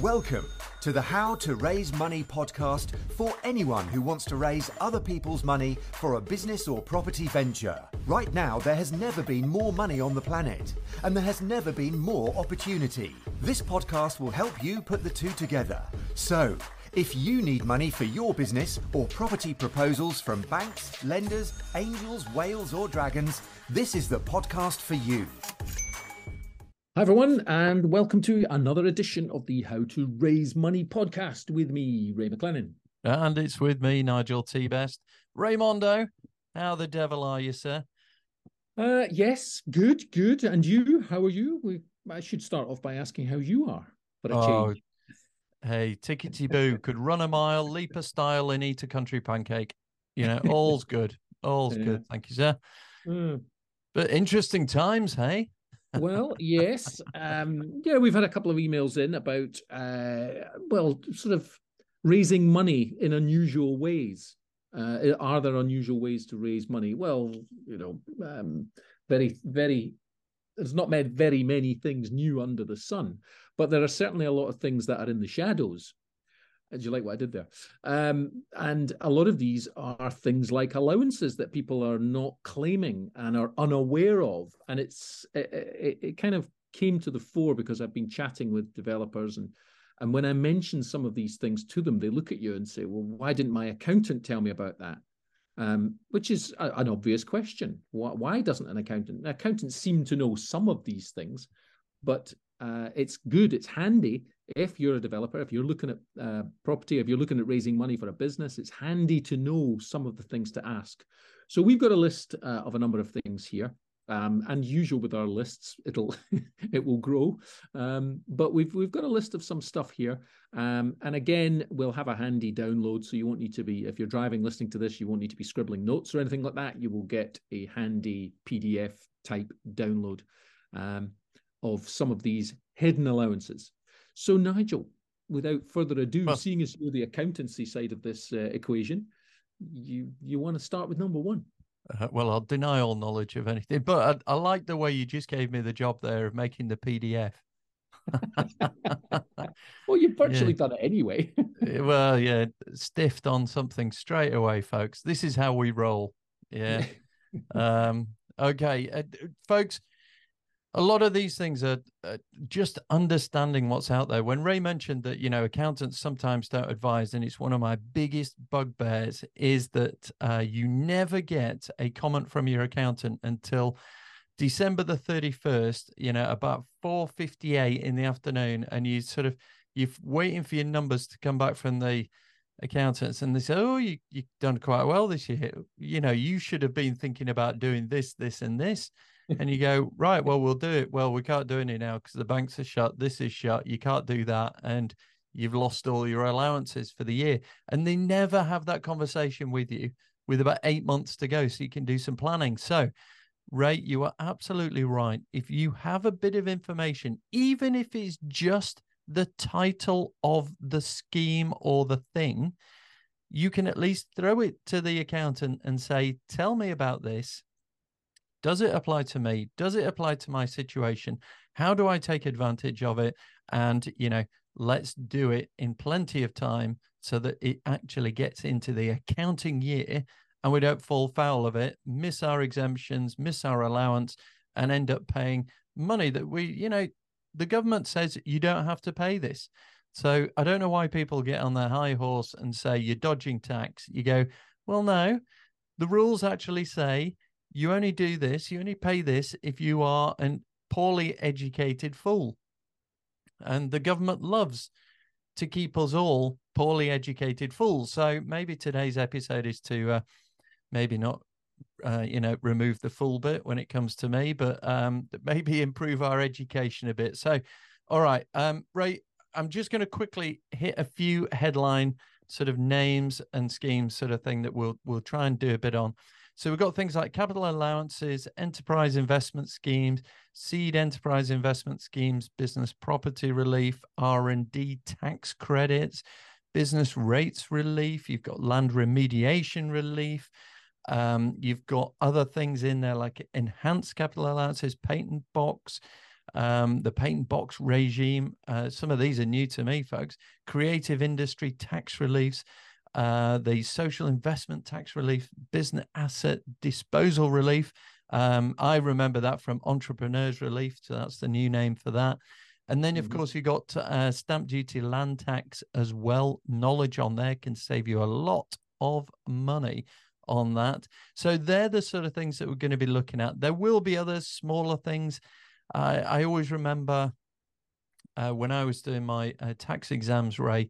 Welcome to the How to Raise Money podcast for anyone who wants to raise other people's money for a business or property venture. Right now, there has never been more money on the planet, and there has never been more opportunity. This podcast will help you put the two together. So, if you need money for your business or property proposals from banks, lenders, angels, whales, or dragons, this is the podcast for you. Hi, everyone, and welcome to another edition of the How to Raise Money podcast with me, Ray McLennan. And it's with me, Nigel T. Best. Raymondo, how the devil are you, sir? Uh, yes, good, good. And you, how are you? We, I should start off by asking how you are for a oh, change. Hey, tickety boo, could run a mile, leap a stile, and eat a country pancake. You know, all's good. All's yeah. good. Thank you, sir. Mm. But interesting times, hey? Well, yes. Um, yeah, we've had a couple of emails in about, uh, well, sort of raising money in unusual ways. Uh, are there unusual ways to raise money? Well, you know, um, very, very, there's not very many things new under the sun, but there are certainly a lot of things that are in the shadows do you like what I did there? Um, and a lot of these are things like allowances that people are not claiming and are unaware of. And it's it, it, it kind of came to the fore because I've been chatting with developers and and when I mention some of these things to them, they look at you and say, "Well, why didn't my accountant tell me about that?" Um, which is a, an obvious question. Why, why, doesn't an accountant? An accountant seem to know some of these things, but uh, it's good, it's handy if you're a developer, if you're looking at uh, property, if you're looking at raising money for a business, it's handy to know some of the things to ask. So we've got a list uh, of a number of things here. Um, and usual with our lists, it'll it will grow. Um, but we've we've got a list of some stuff here. Um, and again, we'll have a handy download, so you won't need to be if you're driving listening to this, you won't need to be scribbling notes or anything like that. You will get a handy PDF type download. Um, of some of these hidden allowances. So, Nigel, without further ado, well, seeing as you're the accountancy side of this uh, equation, you you want to start with number one. Uh, well, I'll deny all knowledge of anything, but I, I, like the way you just gave me the job there of making the PDF. well, you've virtually yeah. done it anyway. well, yeah, stiffed on something straight away, folks. This is how we roll. Yeah. um, okay, uh, folks a lot of these things are uh, just understanding what's out there. When Ray mentioned that, you know, accountants sometimes don't advise, and it's one of my biggest bugbears, is that uh, you never get a comment from your accountant until December the 31st, you know, about 4.58 in the afternoon, and you sort of, you're waiting for your numbers to come back from the accountants and they say, oh, you, you've done quite well this year. You know, you should have been thinking about doing this, this, and this and you go right well we'll do it. Well we can't do it now because the banks are shut this is shut you can't do that and you've lost all your allowances for the year and they never have that conversation with you with about eight months to go so you can do some planning. So ray you are absolutely right. If you have a bit of information even if it's just the title of the scheme or the thing you can at least throw it to the accountant and say tell me about this does it apply to me? Does it apply to my situation? How do I take advantage of it? And, you know, let's do it in plenty of time so that it actually gets into the accounting year and we don't fall foul of it, miss our exemptions, miss our allowance, and end up paying money that we, you know, the government says you don't have to pay this. So I don't know why people get on their high horse and say you're dodging tax. You go, well, no, the rules actually say you only do this, you only pay this if you are a poorly educated fool. And the government loves to keep us all poorly educated fools. So maybe today's episode is to uh, maybe not, uh, you know, remove the fool bit when it comes to me, but um, maybe improve our education a bit. So, all right, um, Ray, I'm just going to quickly hit a few headline sort of names and schemes, sort of thing that we'll we'll try and do a bit on. So we've got things like capital allowances, enterprise investment schemes, seed enterprise investment schemes, business property relief, R&D tax credits, business rates relief. You've got land remediation relief. Um, you've got other things in there like enhanced capital allowances, patent box, um, the patent box regime. Uh, some of these are new to me, folks. Creative industry tax reliefs, uh, the social investment tax relief, business asset disposal relief. Um, I remember that from entrepreneurs relief, so that's the new name for that. And then, of mm-hmm. course, you got uh, stamp duty, land tax as well. Knowledge on there can save you a lot of money on that. So they're the sort of things that we're going to be looking at. There will be other smaller things. I, I always remember uh, when I was doing my uh, tax exams, Ray,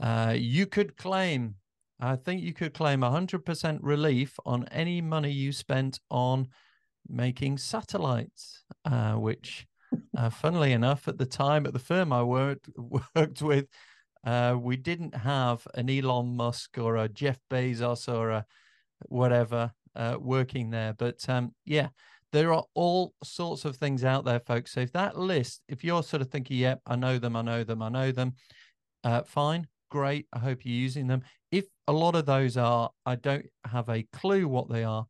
uh, you could claim, I think you could claim 100% relief on any money you spent on making satellites, uh, which, uh, funnily enough, at the time at the firm I worked, worked with, uh, we didn't have an Elon Musk or a Jeff Bezos or a whatever uh, working there. But um, yeah, there are all sorts of things out there, folks. So if that list, if you're sort of thinking, yep, I know them, I know them, I know them, uh, fine, great. I hope you're using them. If a lot of those are, I don't have a clue what they are.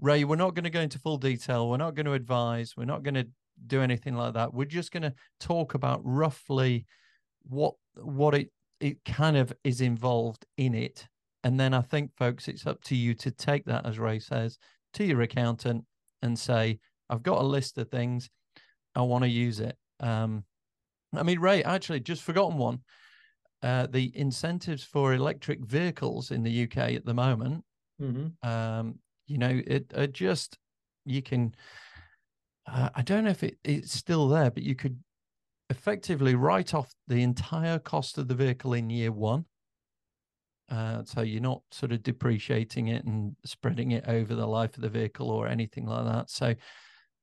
Ray, we're not going to go into full detail. We're not going to advise. We're not going to do anything like that. We're just going to talk about roughly what what it it kind of is involved in it and then I think, folks, it's up to you to take that, as Ray says, to your accountant and say, I've got a list of things. I want to use it. Um, I mean, Ray, actually, just forgotten one. Uh, the incentives for electric vehicles in the UK at the moment, mm-hmm. um, you know, it are just, you can, uh, I don't know if it, it's still there, but you could effectively write off the entire cost of the vehicle in year one uh, so you're not sort of depreciating it and spreading it over the life of the vehicle or anything like that. So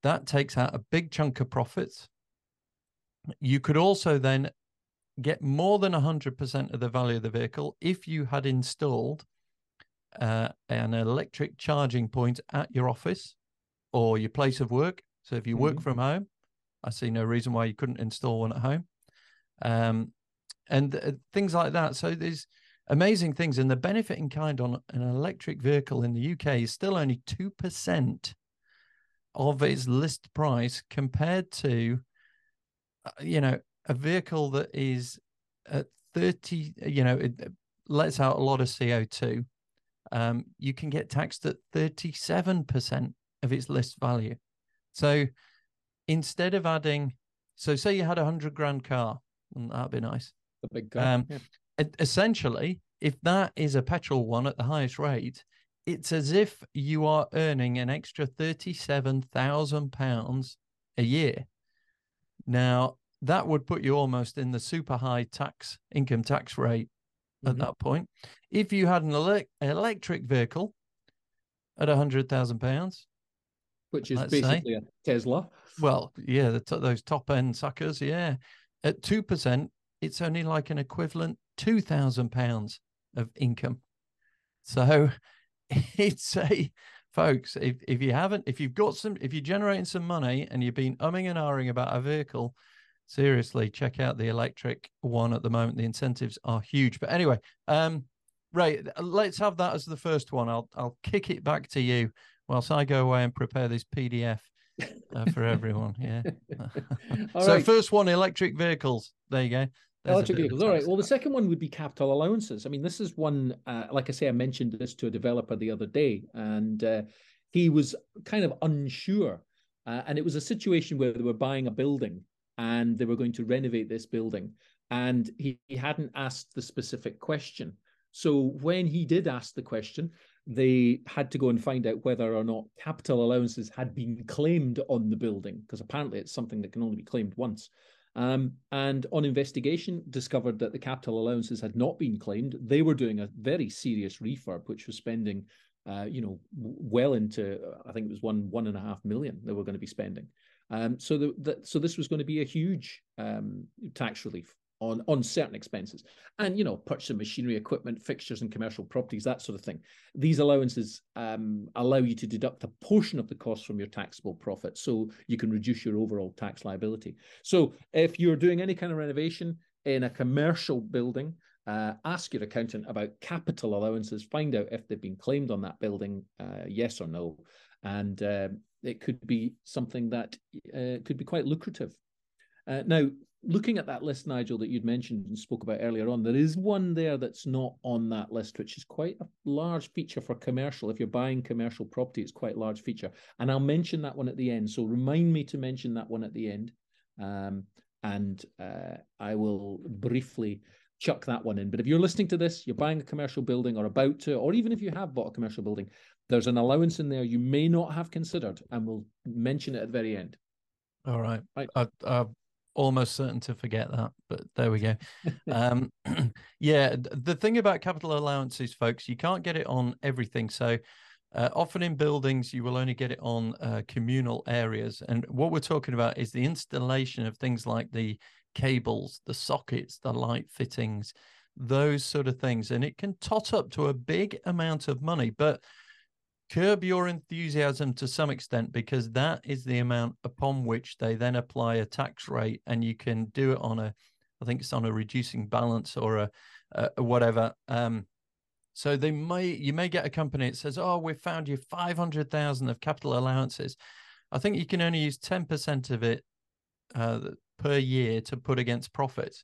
that takes out a big chunk of profits. You could also then get more than 100% of the value of the vehicle if you had installed uh, an electric charging point at your office or your place of work. So if you work mm-hmm. from home, I see no reason why you couldn't install one at home. Um, and uh, things like that. So there's amazing things. And the benefit in kind on an electric vehicle in the UK is still only 2% of its list price compared to, uh, you know, a vehicle that is at 30, you know, it lets out a lot of CO2. Um, you can get taxed at 37% of its list value. So instead of adding, so say you had a hundred grand car, that'd be nice. A big car. Um, yeah essentially, if that is a petrol one at the highest rate, it's as if you are earning an extra £37,000 a year. Now, that would put you almost in the super high tax income tax rate at mm-hmm. that point. If you had an ele- electric vehicle at a hundred thousand pounds, which is basically say, a Tesla. Well, yeah, the t- those top end suckers, yeah, at two percent, it's only like an equivalent two thousand pounds of income. So it's a folks, if if you haven't, if you've got some, if you're generating some money and you've been umming and ahhing about a vehicle, seriously, check out the electric one at the moment. The incentives are huge. But anyway, um, Ray, let's have that as the first one. I'll I'll kick it back to you whilst I go away and prepare this PDF uh, for everyone. Yeah. so right. first one, electric vehicles. There you go. Electric vehicles. All right. Well, the second one would be capital allowances. I mean, this is one, uh, like I say, I mentioned this to a developer the other day, and uh, he was kind of unsure. Uh, and it was a situation where they were buying a building and they were going to renovate this building. And he, he hadn't asked the specific question. So when he did ask the question, they had to go and find out whether or not capital allowances had been claimed on the building, because apparently it's something that can only be claimed once. Um, and on investigation, discovered that the capital allowances had not been claimed. They were doing a very serious refurb, which was spending, uh, you know, well into I think it was one one and a half million they were going to be spending. Um, so the, the, so this was going to be a huge um, tax relief on on certain expenses. And you know purchase of machinery equipment fixtures and commercial properties that sort of thing. These allowances um, allow you to deduct a portion of the cost from your taxable profit so you can reduce your overall tax liability. So if you're doing any kind of renovation in a commercial building uh, ask your accountant about capital allowances find out if they've been claimed on that building uh, yes or no. And uh, it could be something that uh, could be quite lucrative. Uh, now, looking at that list, Nigel, that you'd mentioned and spoke about earlier on, there is one there that's not on that list, which is quite a large feature for commercial. If you're buying commercial property, it's quite a large feature. And I'll mention that one at the end. So remind me to mention that one at the end. Um, and uh, I will briefly chuck that one in. But if you're listening to this, you're buying a commercial building or about to, or even if you have bought a commercial building, there's an allowance in there you may not have considered, and we'll mention it at the very end. All right. right. I, I'm almost certain to forget that, but there we go. um, yeah, the thing about capital allowances, folks, you can't get it on everything. So uh, often in buildings, you will only get it on uh, communal areas. And what we're talking about is the installation of things like the cables, the sockets, the light fittings, those sort of things. And it can tot up to a big amount of money, but curb your enthusiasm to some extent because that is the amount upon which they then apply a tax rate. And you can do it on a, I think it's on a reducing balance or a, a whatever. Um, so they may you may get a company that says, "Oh, we've found you five hundred thousand of capital allowances." I think you can only use ten percent of it uh, per year to put against profits.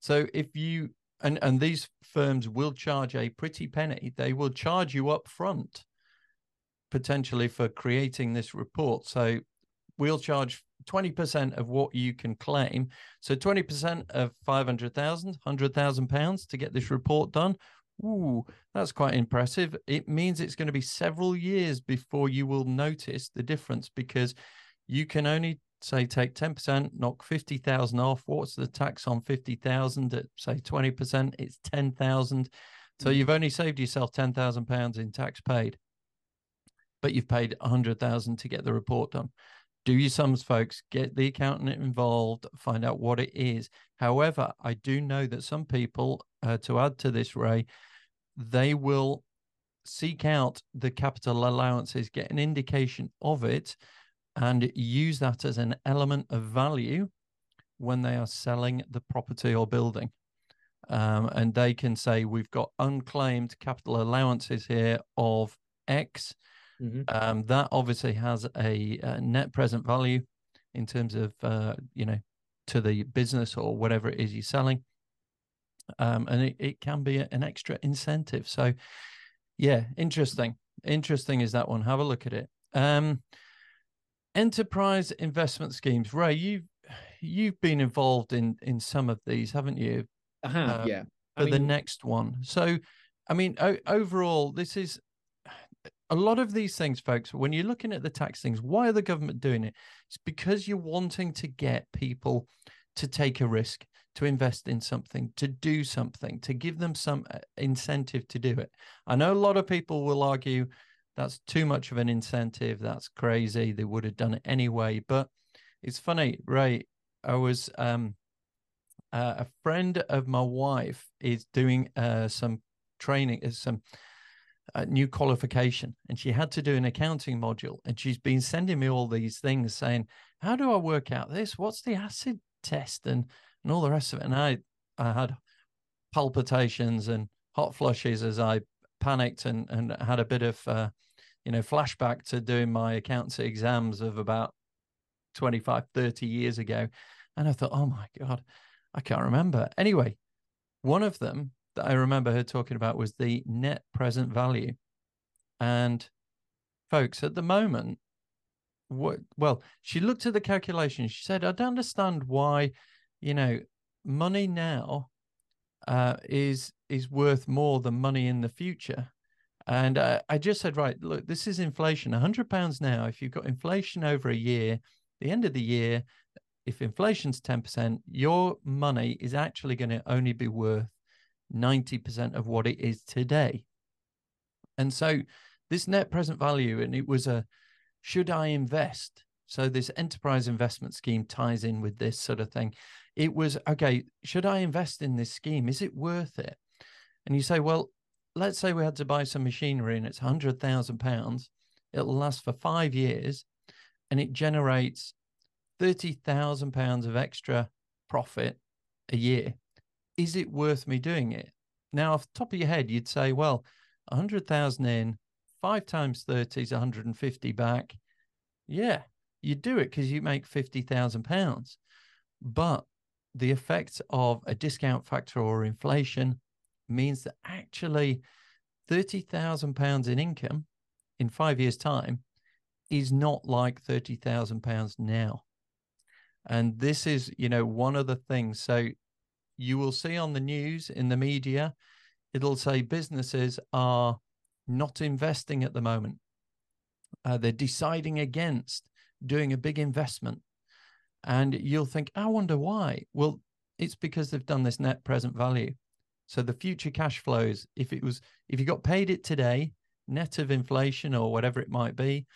So if you and and these firms will charge a pretty penny. They will charge you up front potentially for creating this report. So we'll charge 20% of what you can claim. So 20% of 500,000, 100,000 pounds to get this report done Ooh, that's quite impressive. It means it's going to be several years before you will notice the difference because you can only say take 10%, knock 50,000 off. What's the tax on 50,000 at say 20%? It's 10,000. So mm. you've only saved yourself 10,000 pounds in tax paid, but you've paid 100,000 to get the report done. Do your sums, folks. Get the accountant involved. Find out what it is. However, I do know that some people, uh, to add to this, Ray, they will seek out the capital allowances, get an indication of it, and use that as an element of value when they are selling the property or building. Um, and they can say, We've got unclaimed capital allowances here of X. Mm-hmm. Um, that obviously has a, a, net present value in terms of, uh, you know, to the business or whatever it is you're selling um, and it, it can be an extra incentive. So, yeah, interesting. Interesting is that one. Have a look at it. Um, enterprise investment schemes. Ray, you've you've been involved in in some of these, haven't you? I have, uh, yeah. I for mean, the next one. So, I mean, o- overall, this is a lot of these things, folks. When you're looking at the tax things, why are the government doing it? It's because you're wanting to get people to take a risk to invest in something, to do something, to give them some uh, incentive to do it. I know a lot of people will argue that's too much of an incentive. That's crazy. They would have done it anyway. But it's funny, right? I was um, uh, a friend of my wife is doing uh, some training, uh, some uh, new qualification, and she had to do an accounting module. And she's been sending me all these things saying, "How do I work out this? What's the acid test?" and and all the rest of it. And I, I had palpitations and hot flushes as I panicked and, and had a bit of, uh, you know, flashback to doing my accountancy exams of about 25, 30 years ago. And I thought, oh my God, I can't remember. Anyway, one of them that I remember her talking about was the net present value. And folks, at the moment, what well, she looked at the calculation. She said, I don't understand why you know, money now uh, is is worth more than money in the future. And uh, I just said, right, look, this is inflation. Hundred pounds now. If you've got inflation over a year, the end of the year, if inflation's ten percent, your money is actually going to only be worth ninety percent of what it is today. And so, this net present value, and it was a, should I invest? So this enterprise investment scheme ties in with this sort of thing it was okay should i invest in this scheme is it worth it and you say well let's say we had to buy some machinery and it's 100000 pounds it'll last for five years and it generates 30000 pounds of extra profit a year. Is it worth me doing it? Now off the top of your head you'd say well 100000 in five times 30 is 150 back. Yeah, you do it because you make fifty thousand pounds, but the effects of a discount factor or inflation means that actually thirty thousand pounds in income in five years' time is not like thirty thousand pounds now. And this is, you know, one of the things. So you will see on the news in the media, it'll say businesses are not investing at the moment. Uh, they're deciding against doing a big investment. And you'll think, I wonder why. Well, it's because they've done this net present value. So the future cash flows, if it was, if you got paid it today, net of inflation or whatever it might be,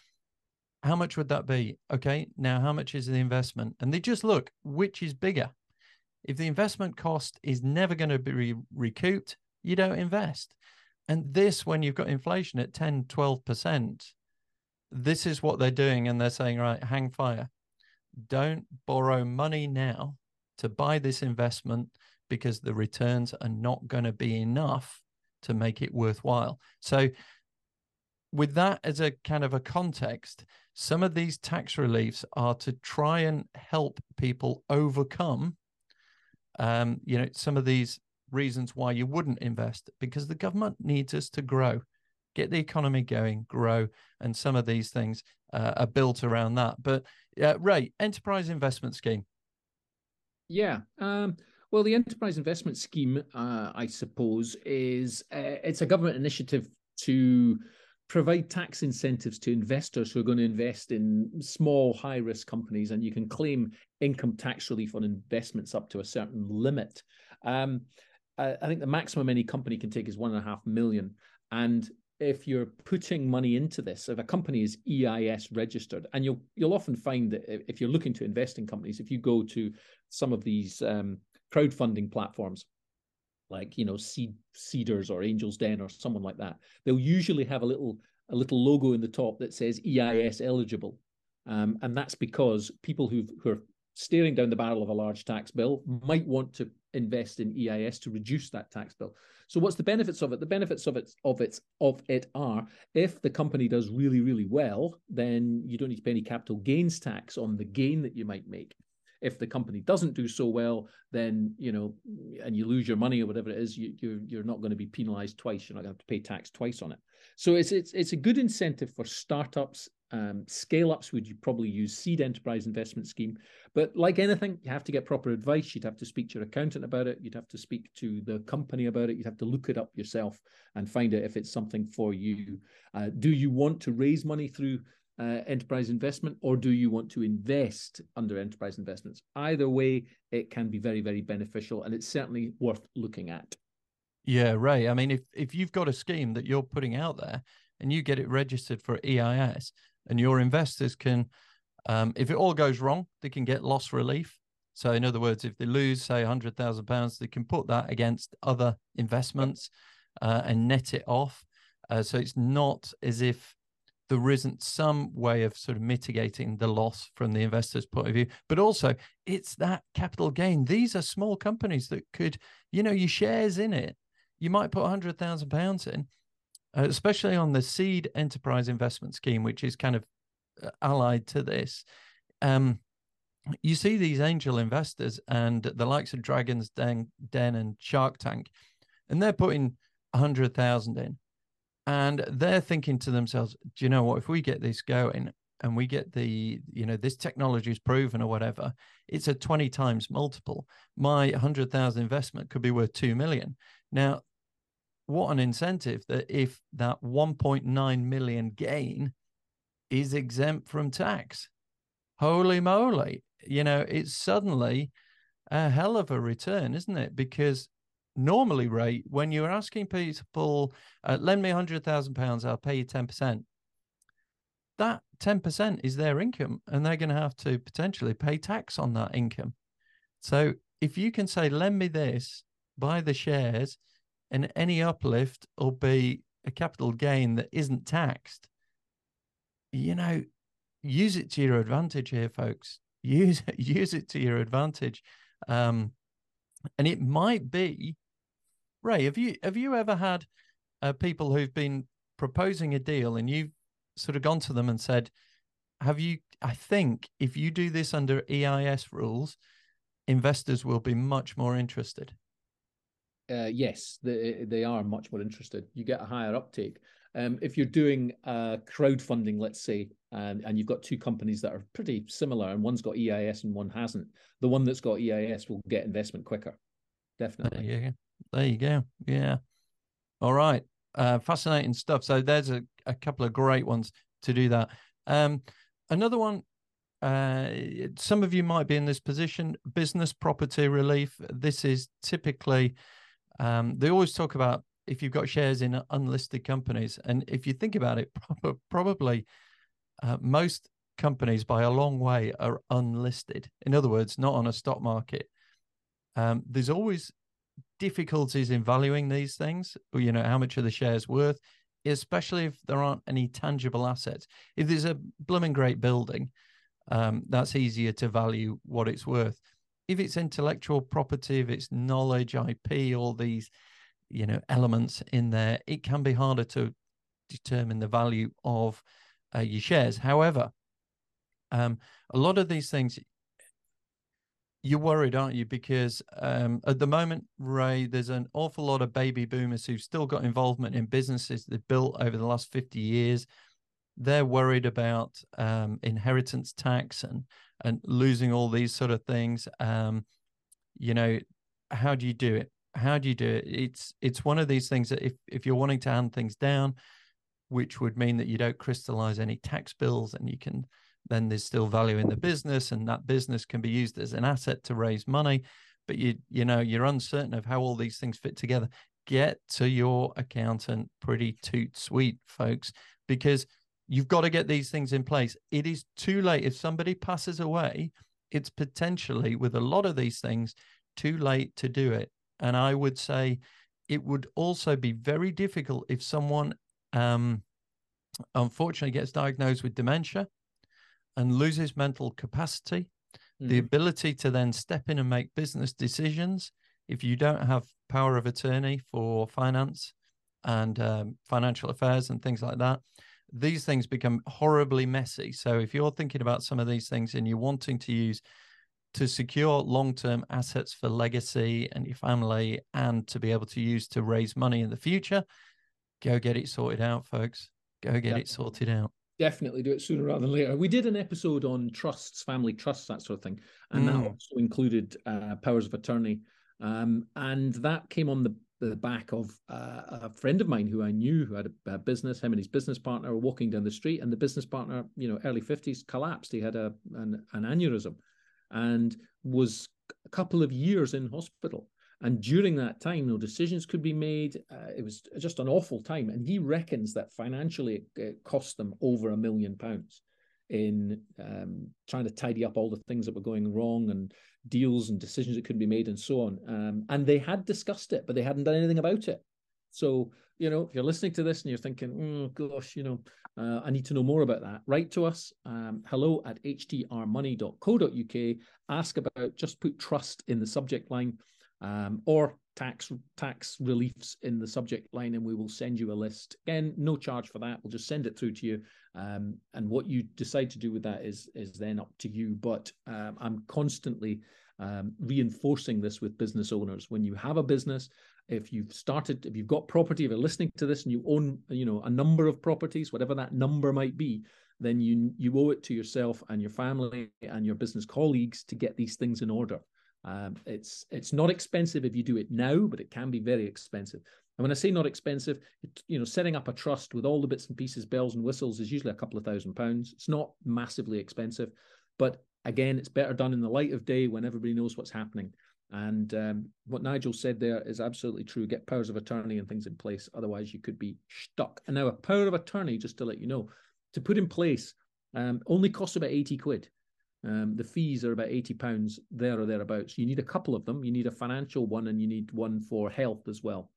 how much would that be? Okay, now how much is the investment? And they just look which is bigger. If the investment cost is never going to be re- recouped, you don't invest. And this, when you've got inflation at 10, 12%, this is what they're doing. And they're saying, right, hang fire. Don't borrow money now to buy this investment because the returns are not going to be enough to make it worthwhile. So, with that as a kind of a context, some of these tax reliefs are to try and help people overcome, um, you know, some of these reasons why you wouldn't invest because the government needs us to grow, get the economy going, grow, and some of these things uh, are built around that. But uh, Ray, enterprise investment scheme. Yeah. Um, well, the enterprise investment scheme, uh, I suppose, is uh, it's a government initiative to provide tax incentives to investors who are going to invest in small, high risk companies, and you can claim income tax relief on investments up to a certain limit. Um, I, I think the maximum any company can take is one and a half million. And if you're putting money into this, if a company is EIS registered, and you'll you'll often find that if you're looking to invest in companies, if you go to some of these um, crowdfunding platforms, like you know seed Seedrs or angels den or someone like that they'll usually have a little a little logo in the top that says eis eligible. Um, and that's because people who who are staring down the barrel of a large tax bill might want to invest in eis to reduce that tax bill. So what's the benefits of it? The benefits of it of it of it are if the company does really really well then you don't need to pay any capital gains tax on the gain that you might make if the company doesn't do so well, then you know, and you lose your money or whatever it is, you, you're you're not going to be penalised twice. You're not going to have to pay tax twice on it. So it's it's it's a good incentive for startups. Um, scale ups would you probably use seed enterprise investment scheme, but like anything, you have to get proper advice. You'd have to speak to your accountant about it. You'd have to speak to the company about it. You'd have to look it up yourself and find out if it's something for you. Uh, do you want to raise money through uh, enterprise investment, or do you want to invest under enterprise investments? Either way, it can be very, very beneficial, and it's certainly worth looking at. Yeah, Ray. I mean, if if you've got a scheme that you're putting out there and you get it registered for EIS, and your investors can, um, if it all goes wrong, they can get loss relief. So, in other words, if they lose, say, hundred thousand pounds, they can put that against other investments uh, and net it off. Uh, so it's not as if there isn't some way of sort of mitigating the loss from the investor's point of view. But also, it's that capital gain. These are small companies that could, you know, your shares in it. You might put hundred thousand pounds in, uh, especially on the seed enterprise investment scheme, which is kind of uh, allied to this. Um, you see these angel investors and the likes of Dragons Den, Den and Shark Tank, and they're putting a hundred thousand in and they're thinking to themselves do you know what? If we get this going and we get the you know this technology is proven or whatever it's a 20 times multiple. My 100000 investment could be worth 2 million. Now what an incentive that if that 1.9 million gain is exempt from tax. Holy moly you know it's suddenly a hell of a return isn't it? Because normally, Ray, when you're asking people, uh, lend me £100,000, I'll pay you 10%, that 10% is their income and they're going to have to potentially pay tax on that income. So if you can say, lend me this, buy the shares, and any uplift will be a capital gain that isn't taxed, you know, use it to your advantage here, folks. Use use it to your advantage. Um, and it might be Ray, have you have you ever had uh, people who've been proposing a deal and you've sort of gone to them and said, have you? I think if you do this under EIS rules, investors will be much more interested. Uh, yes, they they are much more interested. You get a higher uptake. Um, if you're doing uh, crowdfunding, let's say, and, and you've got two companies that are pretty similar, and one's got EIS and one hasn't, the one that's got EIS will get investment quicker. Definitely. There you go. There you go. Yeah. All right. Uh, fascinating stuff. So there's a, a couple of great ones to do that. Um, another one uh, some of you might be in this position business property relief this is typically um, they always talk about if you've got shares in unlisted companies and if you think about it probably uh, most companies by a long way are unlisted in other words not on a stock market um, there's always difficulties in valuing these things you know how much are the shares worth especially if there aren't any tangible assets. If there's a blooming great building, um, that's easier to value what it's worth. If it's intellectual property, if it's knowledge, IP, all these, you know, elements in there, it can be harder to determine the value of uh, your shares. However, um, a lot of these things you're worried, aren't you? Because um, at the moment, Ray, there's an awful lot of baby boomers who've still got involvement in businesses they've built over the last 50 years. They're worried about um, inheritance tax and and losing all these sort of things. Um, you know, how do you do it? How do you do it? It's it's one of these things that if if you're wanting to hand things down, which would mean that you don't crystallize any tax bills and you can then there's still value in the business and that business can be used as an asset to raise money. But you you know you're uncertain of how all these things fit together. Get to your accountant pretty toot sweet folks because you've got to get these things in place. It is too late. If somebody passes away it's potentially with a lot of these things too late to do it. And i would say it would also be very difficult if someone um, unfortunately gets diagnosed with dementia and loses mental capacity, mm-hmm. the ability to then step in and make business decisions. If you don't have power of attorney for finance and um, financial affairs and things like that, these things become horribly messy. So if you're thinking about some of these things and you're wanting to use to secure long-term assets for legacy and your family and to be able to use to raise money in the future, go get it sorted out, folks. Go get it sorted out definitely do it sooner rather than later. We did an episode on trusts, family trusts, that sort of thing, and mm. that also included uh, powers of attorney. Um, and that came on the, the back of uh, a friend of mine who I knew who had a, a, business. Him and his business partner were walking down the street, and the business partner, you know, early fifties, collapsed. He had a an, an aneurysm, and was a couple of years in hospital. And during that time, no decisions could be made. Uh, it was just an awful time. And he reckons that financially it cost them over a million pounds in um, trying to tidy up all the things that were going wrong and deals and decisions that couldn't be made and so on. Um, and they had discussed it, but they hadn't done anything about it. So, you know, if you're listening to this and you're thinking, oh, gosh, you know, uh, I need to know more about that, write to us, um, hello at htrmoney.co.uk. Ask about, just put trust in the subject line um, or tax tax reliefs in the subject line, and we will send you a list. Again, no charge for that. We'll just send it through to you, um, and what you decide to do with that is is then up to you. But um, I'm constantly um, reinforcing this with business owners. When you have a business, if you've started, if you've got property, if you're listening to this and you own, you know, a number of properties, whatever that number might be, then you you owe it to yourself and your family and your business colleagues to get these things in order. Um, it's it's not expensive if you do it now, but it can be very expensive. And when I say not expensive, it, you know, setting up a trust with all the bits and pieces, bells and whistles, is usually a couple of thousand pounds. It's not massively expensive, but again, it's better done in the light of day when everybody knows what's happening. And um, what Nigel said there is absolutely true. Get powers of attorney and things in place, otherwise you could be stuck. And now a power of attorney, just to let you know, to put in place, um, only costs about eighty quid. Um, the fees are about eighty pounds there or thereabouts. You need a couple of them. You need a financial one, and you need one for health as well.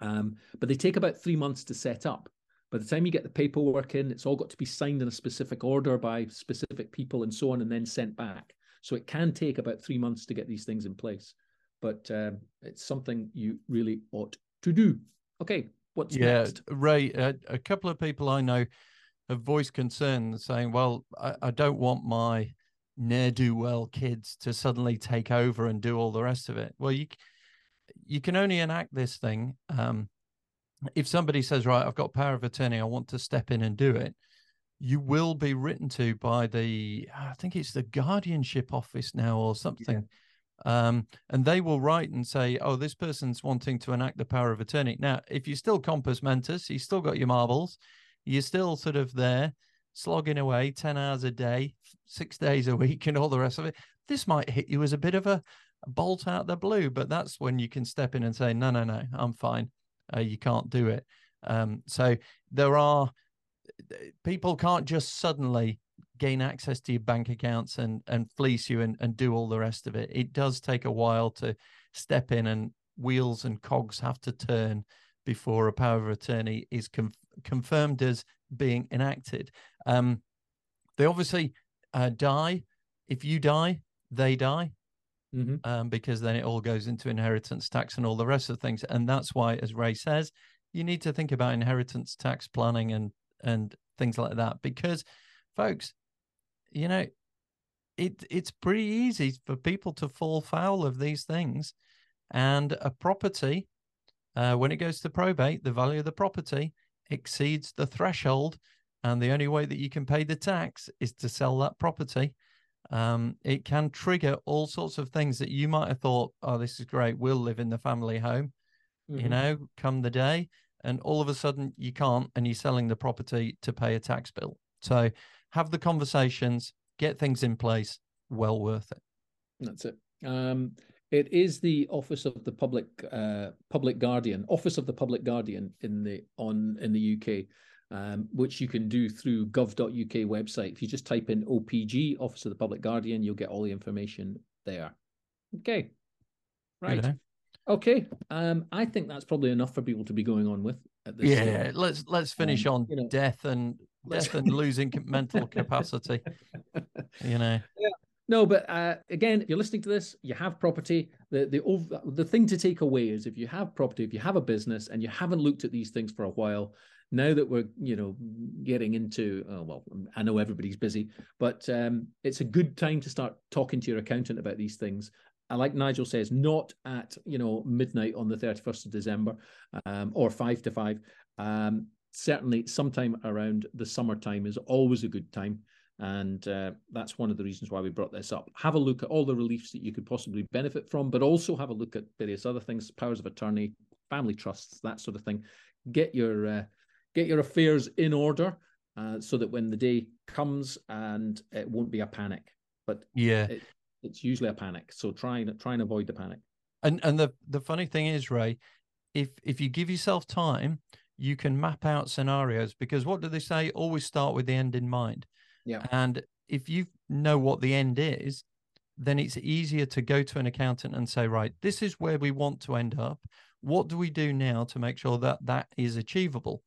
Um, but they take about three months to set up. By the time you get the paperwork in, it's all got to be signed in a specific order by specific people and so on, and then sent back. So it can take about three months to get these things in place. But um, it's something you really ought to do. Okay, what's yeah, next? Ray, uh, a couple of people I know have voiced concern, saying, "Well, I, I don't want my ne'er do well kids to suddenly take over and do all the rest of it." Well, you you can only enact this thing um, if somebody says, "Right, I've got power of attorney, I want to step in and do it." You will be written to by the, I think it's the guardianship office now or something. Yeah um, and they will write and say, "Oh, this person's wanting to enact the power of attorney." Now, if you're still compos mentis, you still got your marbles, you're still sort of there, slogging away ten hours a day, six days a week, and all the rest of it. This might hit you as a bit of a, bolt out the blue, but that's when you can step in and say, "No, no, no, I'm fine. Uh, you can't do it." Um, so there are people can't just suddenly gain access to your bank accounts and and fleece you and, and do all the rest of it it does take a while to step in and wheels and cogs have to turn before a power of attorney is conf- confirmed as being enacted um, they obviously uh, die if you die they die mm-hmm. um, because then it all goes into inheritance tax and all the rest of things and that's why as ray says you need to think about inheritance tax planning and and things like that because folks you know, it it's pretty easy for people to fall foul of these things. And a property, uh, when it goes to probate, the value of the property exceeds the threshold. And the only way that you can pay the tax is to sell that property. Um, it can trigger all sorts of things that you might have thought, oh, this is great. We'll live in the family home, mm-hmm. you know, come the day. And all of a sudden you can't, and you're selling the property to pay a tax bill. So have the conversations, get things in place. Well worth it. That's it. Um, it is the office of the public uh, public guardian, office of the public guardian in the on in the UK, um, which you can do through gov.uk website. If you just type in OPG, Office of the Public Guardian, you'll get all the information there. Okay, right. Okay, um, I think that's probably enough for people to be going on with. At this yeah, let's let's finish um, on you know, death and death and losing mental capacity. You know. Yeah. No, but uh, again, if you're listening to this, you have property. The the the thing to take away is if you have property, if you have a business, and you haven't looked at these things for a while, now that we're you know getting into oh well, I know everybody's busy, but um, it's a good time to start talking to your accountant about these things. I like Nigel says, not at you know midnight on the 31st of December um, or five to five. Um, certainly sometime around the summertime is always a good time. And uh, that's one of the reasons why we brought this up. Have a look at all the reliefs that you could possibly benefit from, but also have a look at various other things, powers of attorney, family trusts, that sort of thing. Get your uh, get your affairs in order uh, so that when the day comes and it won't be a panic. But yeah, it, it's usually a panic. So try and try and avoid the panic. And and the the funny thing is, Ray, if if you give yourself time, you can map out scenarios because what do they say? Always start with the end in mind. Yeah. And if you know what the end is, then it's easier to go to an accountant and say, right, this is where we want to end up. What do we do now to make sure that that is achievable?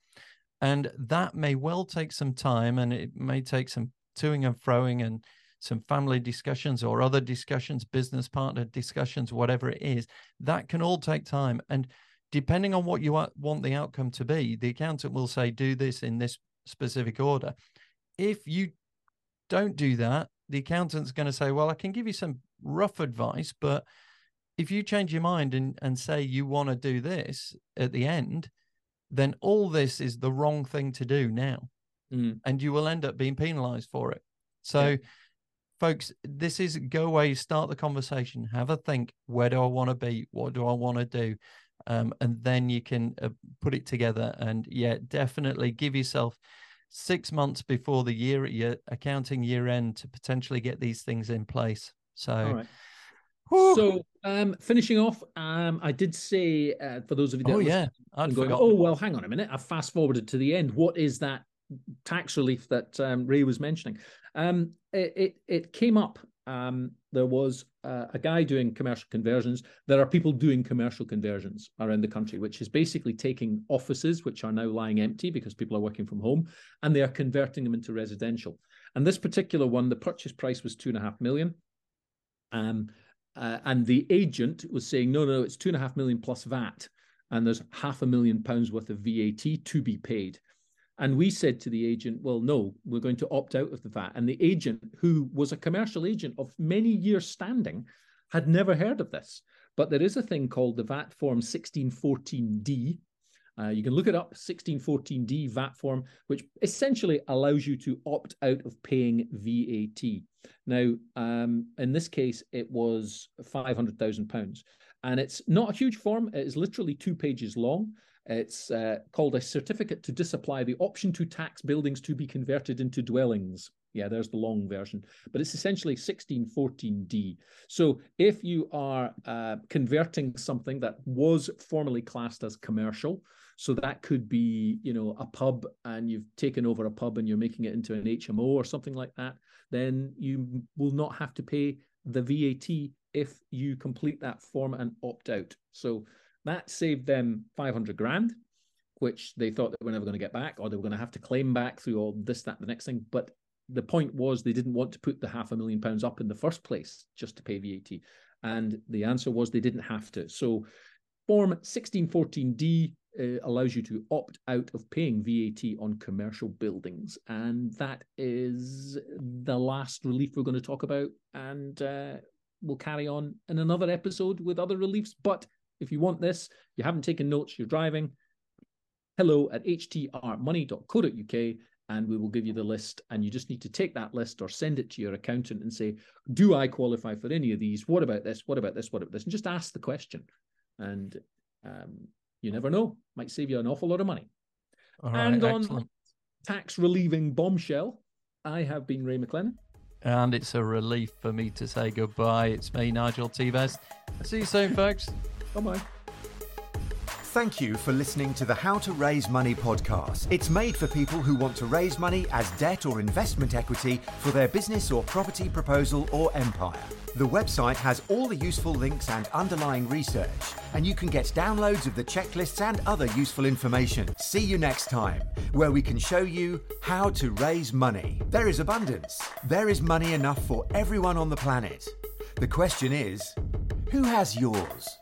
And that may well take some time and it may take some toing and froing and some family discussions or other discussions, business partner discussions, whatever it is. That can all take time. And depending on what you want the outcome to be, the accountant will say, do this in this specific order. If you don't do that, the accountant's going to say, well, I can give you some rough advice, but if you change your mind and, and say you want to do this at the end, then all this is the wrong thing to do now. Mm. And you will end up being penalized for it. So, yeah. folks, this is go away, start the conversation, have a think. Where do I want to be? What do I want to do? um, and then you can uh, put it together. And yeah, definitely give yourself six months before the year at your accounting year end to potentially get these things in place. So. So, um, finishing off, um, I did say uh, for those of you that oh yeah, I'd going, oh well, hang on a minute, I fast forwarded to the end. What is that tax relief that um, Ray was mentioning? Um, it, it, it came up um, there was uh, a guy doing commercial conversions. There are people doing commercial conversions around the country, which is basically taking offices which are now lying empty because people are working from home, and they are converting them into residential. And this particular one, the purchase price was two and a half million. Um, uh, and the agent was saying, no, no, it's two and a half million plus VAT, and there's half a million pounds worth of VAT to be paid. And we said to the agent, well, no, we're going to opt out of the VAT. And the agent, who was a commercial agent of many years standing, had never heard of this. But there is a thing called the VAT form 1614D. Uh, you can look it up, 1614D VAT form, which essentially allows you to opt out of paying VAT. Now, um, in this case, it was £500,000. And it's not a huge form, it is literally two pages long. It's uh, called a certificate to disapply the option to tax buildings to be converted into dwellings. Yeah, there's the long version, but it's essentially 1614D. So if you are uh, converting something that was formerly classed as commercial, so that could be, you know, a pub and you've taken over a pub and you're making it into an HMO or something like that, then you will not have to pay the VAT if you complete that form and opt out. So that saved them 500 grand, which they thought they were never going to get back or they were going to have to claim back through all this, that, the next thing. But the point was they didn't want to put the half a million pounds up in the first place just to pay VAT. And the answer was they didn't have to. So Form 1614D uh, allows you to opt out of paying VAT on commercial buildings. And that is the last relief we're going to talk about. And uh, we'll carry on in another episode with other reliefs. But if you want this, you haven't taken notes, you're driving, hello at htrmoney.co.uk and we will give you the list. And you just need to take that list or send it to your accountant and say, Do I qualify for any of these? What about this? What about this? What about this? And just ask the question. And um, you never know, might save you an awful lot of money. and on tax relieving bombshell, I have been Ray McLennan. And it's a relief for me to say goodbye. It's me, Nigel Tevez. See you soon, folks. Bye bye. Thank you for listening to the How to Raise Money podcast. It's made for people who want to raise money as debt or investment equity for their business or property proposal or empire. The website has all the useful links and underlying research, and you can get downloads of the checklists and other useful information. See you next time, where we can show you how to raise money. There is abundance. There is money enough for everyone on the planet. The question is, who has yours?